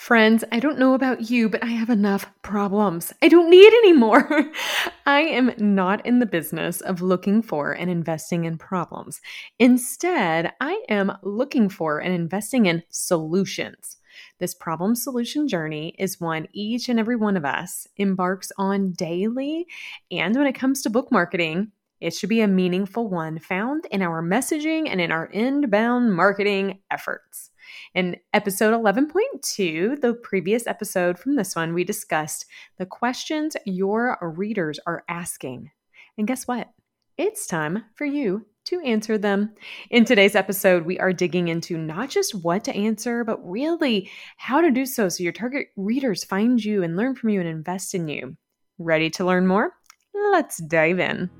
Friends, I don't know about you, but I have enough problems. I don't need any more. I am not in the business of looking for and investing in problems. Instead, I am looking for and investing in solutions. This problem solution journey is one each and every one of us embarks on daily. And when it comes to book marketing, it should be a meaningful one found in our messaging and in our inbound marketing efforts. In episode 11.2, the previous episode from this one, we discussed the questions your readers are asking. And guess what? It's time for you to answer them. In today's episode, we are digging into not just what to answer, but really how to do so so your target readers find you and learn from you and invest in you. Ready to learn more? Let's dive in.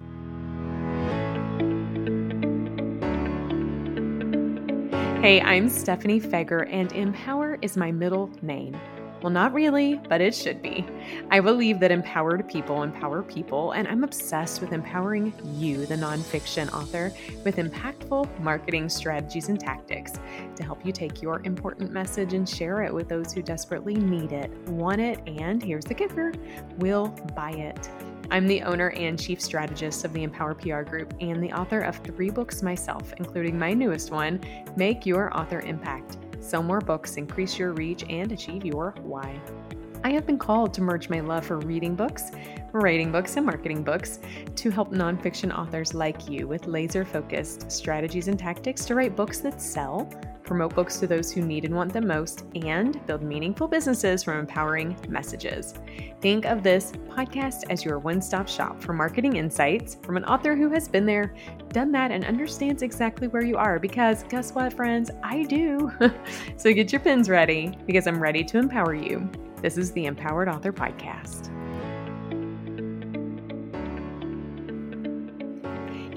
Hey, I'm Stephanie Feger, and Empower is my middle name. Well, not really, but it should be. I believe that empowered people empower people, and I'm obsessed with empowering you, the nonfiction author, with impactful marketing strategies and tactics to help you take your important message and share it with those who desperately need it, want it, and here's the kicker will buy it. I'm the owner and chief strategist of the Empower PR Group and the author of three books myself, including my newest one, Make Your Author Impact. Sell more books, increase your reach, and achieve your why. I have been called to merge my love for reading books, writing books, and marketing books to help nonfiction authors like you with laser focused strategies and tactics to write books that sell promote books to those who need and want them most, and build meaningful businesses from empowering messages. Think of this podcast as your one stop shop for marketing insights from an author who has been there, done that, and understands exactly where you are. Because guess what, friends? I do. so get your pins ready because I'm ready to empower you. This is the Empowered Author Podcast.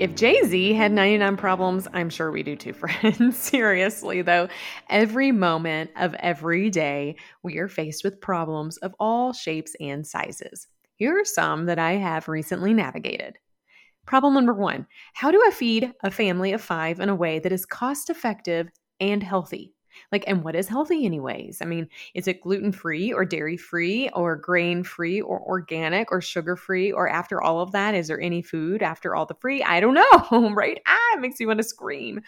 If Jay Z had 99 problems, I'm sure we do too, friends. Seriously, though, every moment of every day, we are faced with problems of all shapes and sizes. Here are some that I have recently navigated. Problem number one How do I feed a family of five in a way that is cost effective and healthy? Like, and what is healthy, anyways? I mean, is it gluten free or dairy free or grain free or organic or sugar free? Or after all of that, is there any food after all the free? I don't know, right? Ah, it makes you want to scream.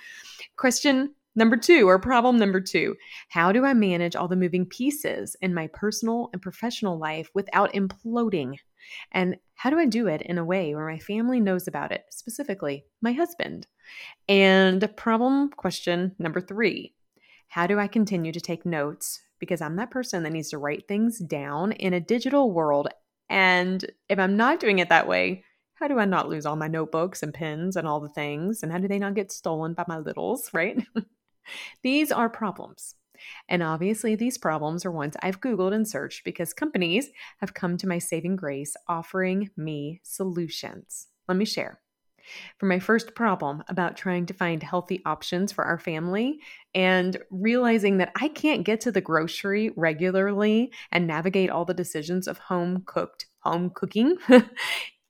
Question Number two, or problem number two, how do I manage all the moving pieces in my personal and professional life without imploding? And how do I do it in a way where my family knows about it, specifically my husband? And problem question number three, how do I continue to take notes? Because I'm that person that needs to write things down in a digital world. And if I'm not doing it that way, how do I not lose all my notebooks and pens and all the things? And how do they not get stolen by my littles, right? these are problems. And obviously, these problems are ones I've Googled and searched because companies have come to my saving grace offering me solutions. Let me share for my first problem about trying to find healthy options for our family and realizing that I can't get to the grocery regularly and navigate all the decisions of home cooked home cooking.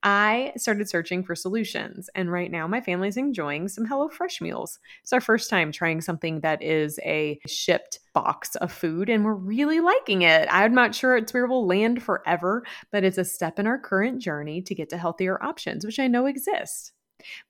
I started searching for solutions, and right now my family's enjoying some HelloFresh meals. It's our first time trying something that is a shipped box of food, and we're really liking it. I'm not sure it's where we'll land forever, but it's a step in our current journey to get to healthier options, which I know exist.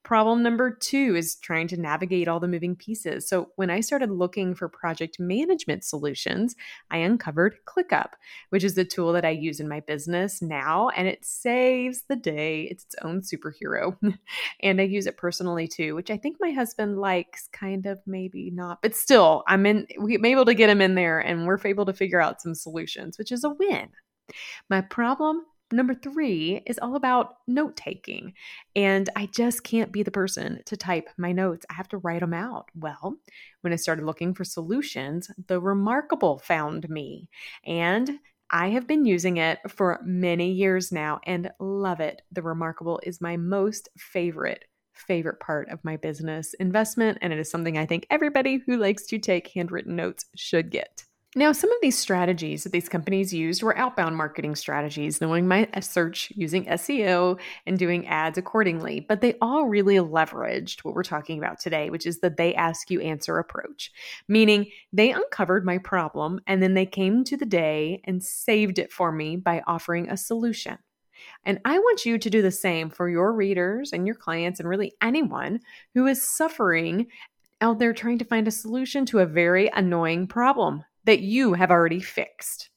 Problem number two is trying to navigate all the moving pieces. So, when I started looking for project management solutions, I uncovered ClickUp, which is the tool that I use in my business now, and it saves the day. It's its own superhero. and I use it personally too, which I think my husband likes, kind of, maybe not, but still, I'm in, we're able to get him in there and we're able to figure out some solutions, which is a win. My problem number three is all about note taking. And I just can't be the person to type my notes. I have to write them out. Well, when I started looking for solutions, the Remarkable found me. And I have been using it for many years now and love it. The Remarkable is my most favorite favorite part of my business investment and it is something I think everybody who likes to take handwritten notes should get. Now, some of these strategies that these companies used were outbound marketing strategies, knowing my search using SEO and doing ads accordingly. But they all really leveraged what we're talking about today, which is the they ask you answer approach, meaning they uncovered my problem and then they came to the day and saved it for me by offering a solution. And I want you to do the same for your readers and your clients and really anyone who is suffering out there trying to find a solution to a very annoying problem that you have already fixed.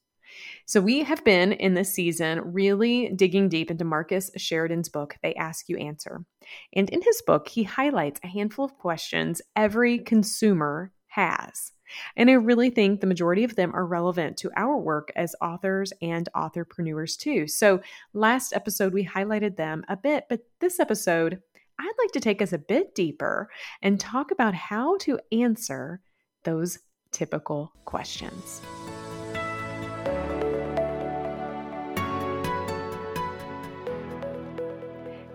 So, we have been in this season really digging deep into Marcus Sheridan's book, They Ask You Answer. And in his book, he highlights a handful of questions every consumer has. And I really think the majority of them are relevant to our work as authors and authorpreneurs too. So, last episode, we highlighted them a bit, but this episode, I'd like to take us a bit deeper and talk about how to answer those typical questions.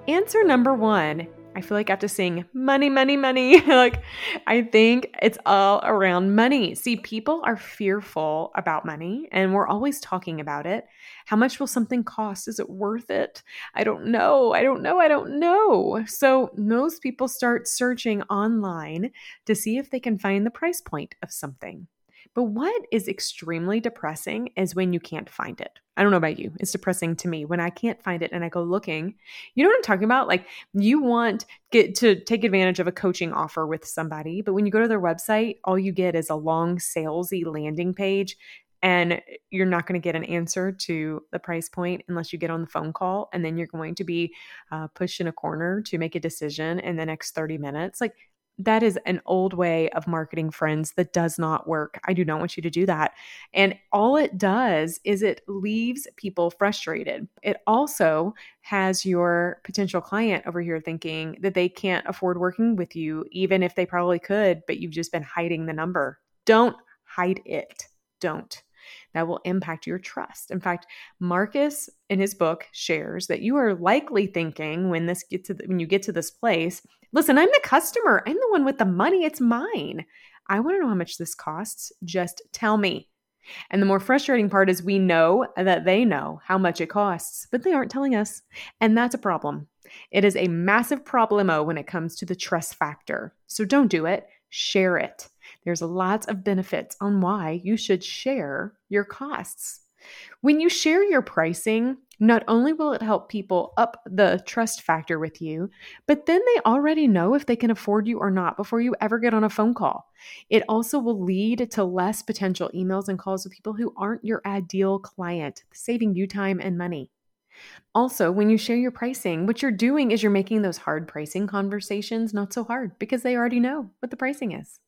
Answer number one I feel like after sing money, money, money. like, I think it's all around money. See, people are fearful about money and we're always talking about it. How much will something cost? Is it worth it? I don't know. I don't know. I don't know. So, most people start searching online to see if they can find the price point of something. But what is extremely depressing is when you can't find it. I don't know about you. It's depressing to me when I can't find it and I go looking. You know what I'm talking about? Like you want get to take advantage of a coaching offer with somebody, but when you go to their website, all you get is a long salesy landing page and you're not going to get an answer to the price point unless you get on the phone call and then you're going to be uh, pushed in a corner to make a decision in the next 30 minutes like that is an old way of marketing friends that does not work. I do not want you to do that. And all it does is it leaves people frustrated. It also has your potential client over here thinking that they can't afford working with you, even if they probably could, but you've just been hiding the number. Don't hide it. Don't. That will impact your trust. In fact, Marcus in his book shares that you are likely thinking when this get to the, when you get to this place Listen, I'm the customer. I'm the one with the money. It's mine. I want to know how much this costs. Just tell me. And the more frustrating part is we know that they know how much it costs, but they aren't telling us. And that's a problem. It is a massive problemo when it comes to the trust factor. So don't do it, share it. There's lots of benefits on why you should share your costs. When you share your pricing, not only will it help people up the trust factor with you, but then they already know if they can afford you or not before you ever get on a phone call. It also will lead to less potential emails and calls with people who aren't your ideal client, saving you time and money. Also, when you share your pricing, what you're doing is you're making those hard pricing conversations not so hard because they already know what the pricing is.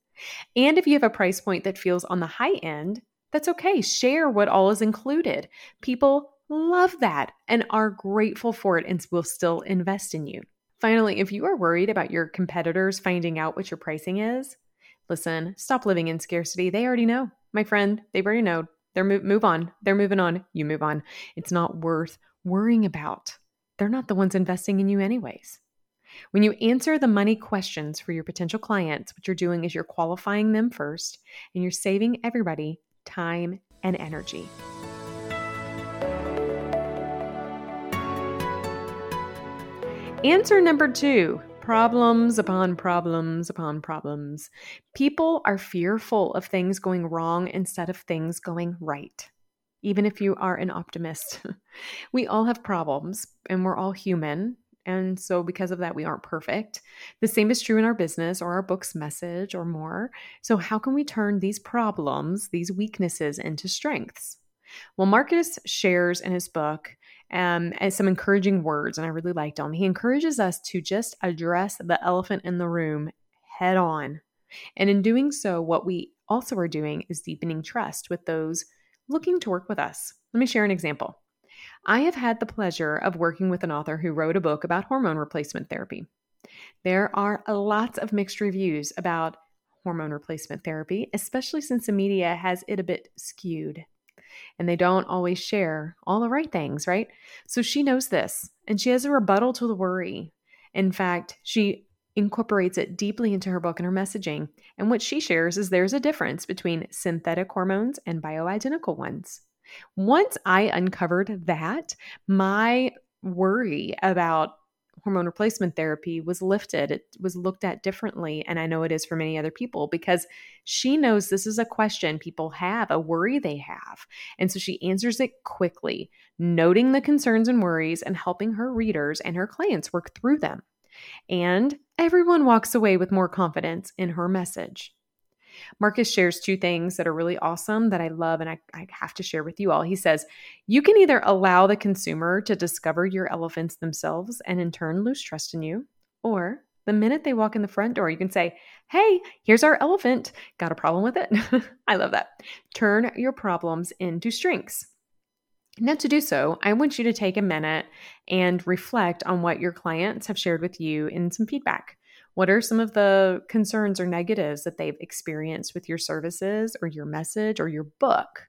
And if you have a price point that feels on the high end, that's okay. Share what all is included. People love that and are grateful for it and will still invest in you. Finally, if you are worried about your competitors finding out what your pricing is, listen, stop living in scarcity. They already know. My friend, they've already know. They're move, move on. They're moving on. You move on. It's not worth worrying about. They're not the ones investing in you, anyways. When you answer the money questions for your potential clients, what you're doing is you're qualifying them first and you're saving everybody time, and energy. Answer number two problems upon problems upon problems. People are fearful of things going wrong instead of things going right, even if you are an optimist. we all have problems and we're all human. And so, because of that, we aren't perfect. The same is true in our business or our book's message or more. So, how can we turn these problems, these weaknesses, into strengths? Well, Marcus shares in his book um, some encouraging words, and I really liked them. He encourages us to just address the elephant in the room head on. And in doing so, what we also are doing is deepening trust with those looking to work with us. Let me share an example. I have had the pleasure of working with an author who wrote a book about hormone replacement therapy. There are lots of mixed reviews about hormone replacement therapy, especially since the media has it a bit skewed and they don't always share all the right things, right? So she knows this and she has a rebuttal to the worry. In fact, she incorporates it deeply into her book and her messaging. And what she shares is there's a difference between synthetic hormones and bioidentical ones. Once I uncovered that, my worry about hormone replacement therapy was lifted. It was looked at differently. And I know it is for many other people because she knows this is a question people have, a worry they have. And so she answers it quickly, noting the concerns and worries and helping her readers and her clients work through them. And everyone walks away with more confidence in her message. Marcus shares two things that are really awesome that I love and I, I, have to share with you all. He says, You can either allow the consumer to discover your elephants themselves and in turn lose trust in you, or the minute they walk in the front door, you can say, Hey, here's our elephant. Got a problem with it? I love that. Turn your problems into strengths. Now, to do so, I want you to take a minute and reflect on what your clients have shared with you in some feedback. What are some of the concerns or negatives that they've experienced with your services or your message or your book?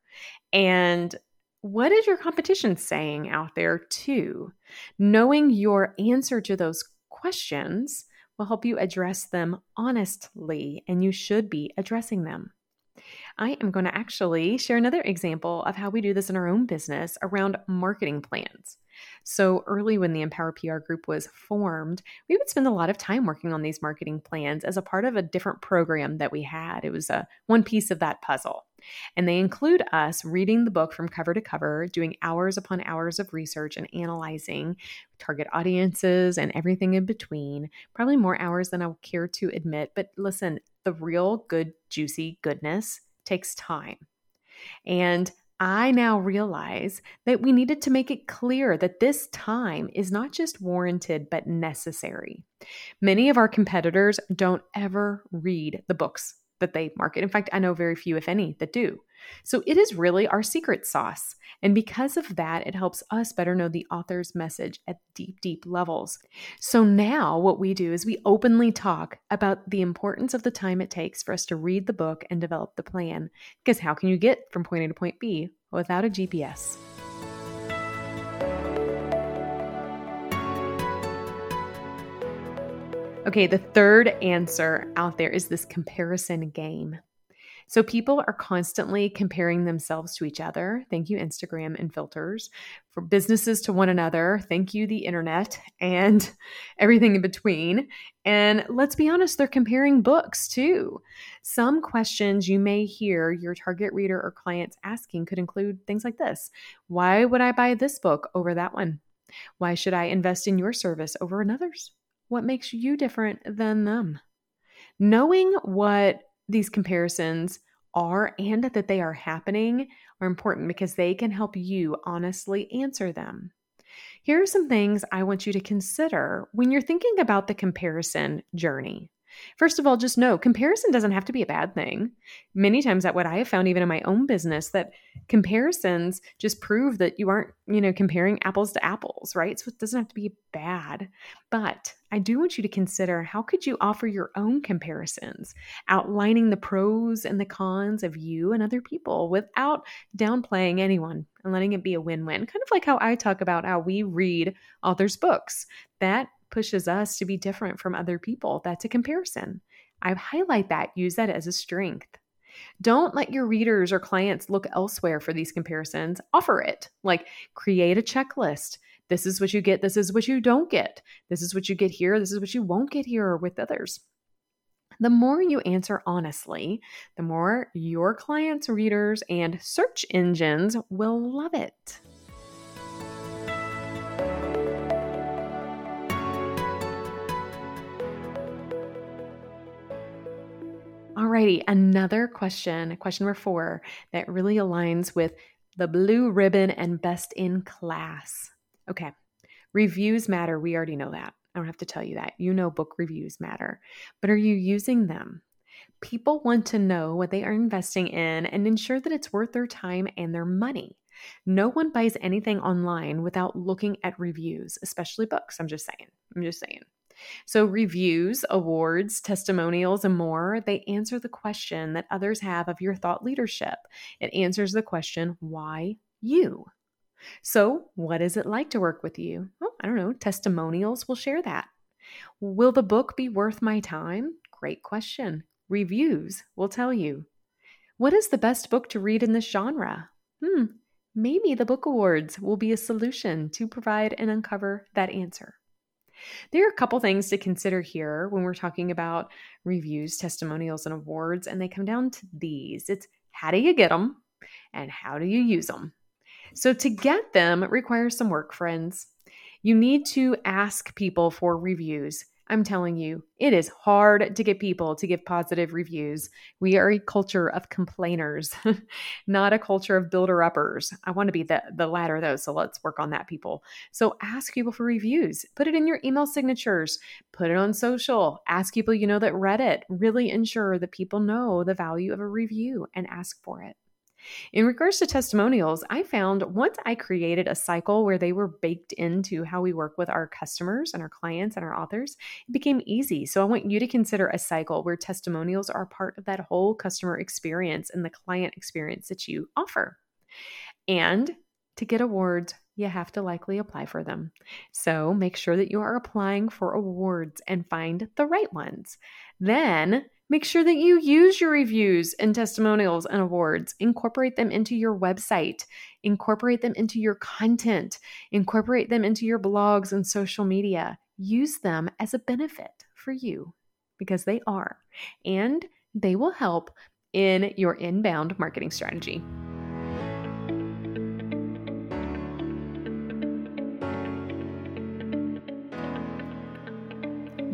And what is your competition saying out there, too? Knowing your answer to those questions will help you address them honestly, and you should be addressing them. I am going to actually share another example of how we do this in our own business around marketing plans. So, early when the Empower PR group was formed, we would spend a lot of time working on these marketing plans as a part of a different program that we had. It was a one piece of that puzzle. And they include us reading the book from cover to cover, doing hours upon hours of research and analyzing target audiences and everything in between. Probably more hours than I'll care to admit. But listen, the real good, juicy goodness takes time. And I now realize that we needed to make it clear that this time is not just warranted, but necessary. Many of our competitors don't ever read the books that they market. In fact, I know very few, if any, that do. So it is really our secret sauce. And because of that, it helps us better know the author's message at deep, deep levels. So now what we do is we openly talk about the importance of the time it takes for us to read the book and develop the plan. Because how can you get from point A to point B without a GPS? Okay, the third answer out there is this comparison game. So people are constantly comparing themselves to each other. Thank you, Instagram and filters. For businesses to one another. Thank you, the internet and everything in between. And let's be honest, they're comparing books too. Some questions you may hear your target reader or clients asking could include things like this Why would I buy this book over that one? Why should I invest in your service over another's? What makes you different than them? Knowing what these comparisons are and that they are happening are important because they can help you honestly answer them. Here are some things I want you to consider when you're thinking about the comparison journey. First of all, just know comparison doesn't have to be a bad thing. Many times that what I have found even in my own business that comparisons just prove that you aren't, you know, comparing apples to apples, right? So it doesn't have to be bad. But I do want you to consider how could you offer your own comparisons, outlining the pros and the cons of you and other people without downplaying anyone and letting it be a win-win. Kind of like how I talk about how we read authors' books. That pushes us to be different from other people. That's a comparison. I highlight that, use that as a strength. Don't let your readers or clients look elsewhere for these comparisons. Offer it. Like create a checklist. This is what you get. This is what you don't get. This is what you get here. This is what you won't get here or with others. The more you answer honestly, the more your clients, readers, and search engines will love it. Alrighty, another question, question number four, that really aligns with the blue ribbon and best in class. Okay, reviews matter. We already know that. I don't have to tell you that. You know book reviews matter. But are you using them? People want to know what they are investing in and ensure that it's worth their time and their money. No one buys anything online without looking at reviews, especially books. I'm just saying. I'm just saying. So, reviews, awards, testimonials, and more, they answer the question that others have of your thought leadership. It answers the question, why you? So, what is it like to work with you? Well, I don't know. Testimonials will share that. Will the book be worth my time? Great question. Reviews will tell you. What is the best book to read in this genre? Hmm, maybe the book awards will be a solution to provide and uncover that answer. There are a couple things to consider here when we're talking about reviews, testimonials, and awards, and they come down to these it's how do you get them and how do you use them? So, to get them requires some work, friends. You need to ask people for reviews. I'm telling you, it is hard to get people to give positive reviews. We are a culture of complainers, not a culture of builder uppers. I want to be the, the latter, though, so let's work on that, people. So ask people for reviews, put it in your email signatures, put it on social, ask people you know that read it. Really ensure that people know the value of a review and ask for it. In regards to testimonials, I found once I created a cycle where they were baked into how we work with our customers and our clients and our authors, it became easy. So I want you to consider a cycle where testimonials are part of that whole customer experience and the client experience that you offer. And to get awards, you have to likely apply for them. So make sure that you are applying for awards and find the right ones. Then Make sure that you use your reviews and testimonials and awards. Incorporate them into your website, incorporate them into your content, incorporate them into your blogs and social media. Use them as a benefit for you because they are, and they will help in your inbound marketing strategy.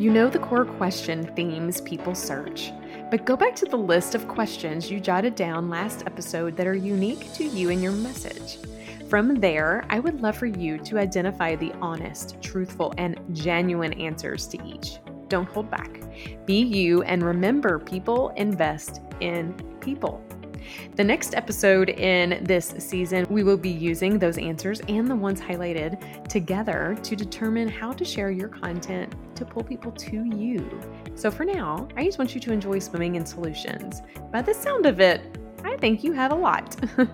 You know the core question themes people search, but go back to the list of questions you jotted down last episode that are unique to you and your message. From there, I would love for you to identify the honest, truthful, and genuine answers to each. Don't hold back. Be you and remember people invest in people. The next episode in this season, we will be using those answers and the ones highlighted together to determine how to share your content to pull people to you. So for now, I just want you to enjoy swimming in solutions. By the sound of it, I think you have a lot.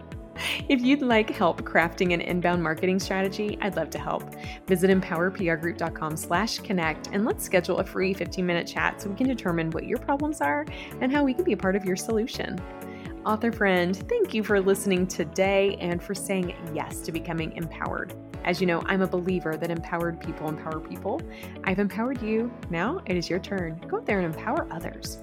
if you'd like help crafting an inbound marketing strategy, I'd love to help. Visit empowerprgroup.com slash connect and let's schedule a free 15-minute chat so we can determine what your problems are and how we can be a part of your solution. Author friend, thank you for listening today and for saying yes to becoming empowered. As you know, I'm a believer that empowered people empower people. I've empowered you. Now it is your turn. Go out there and empower others.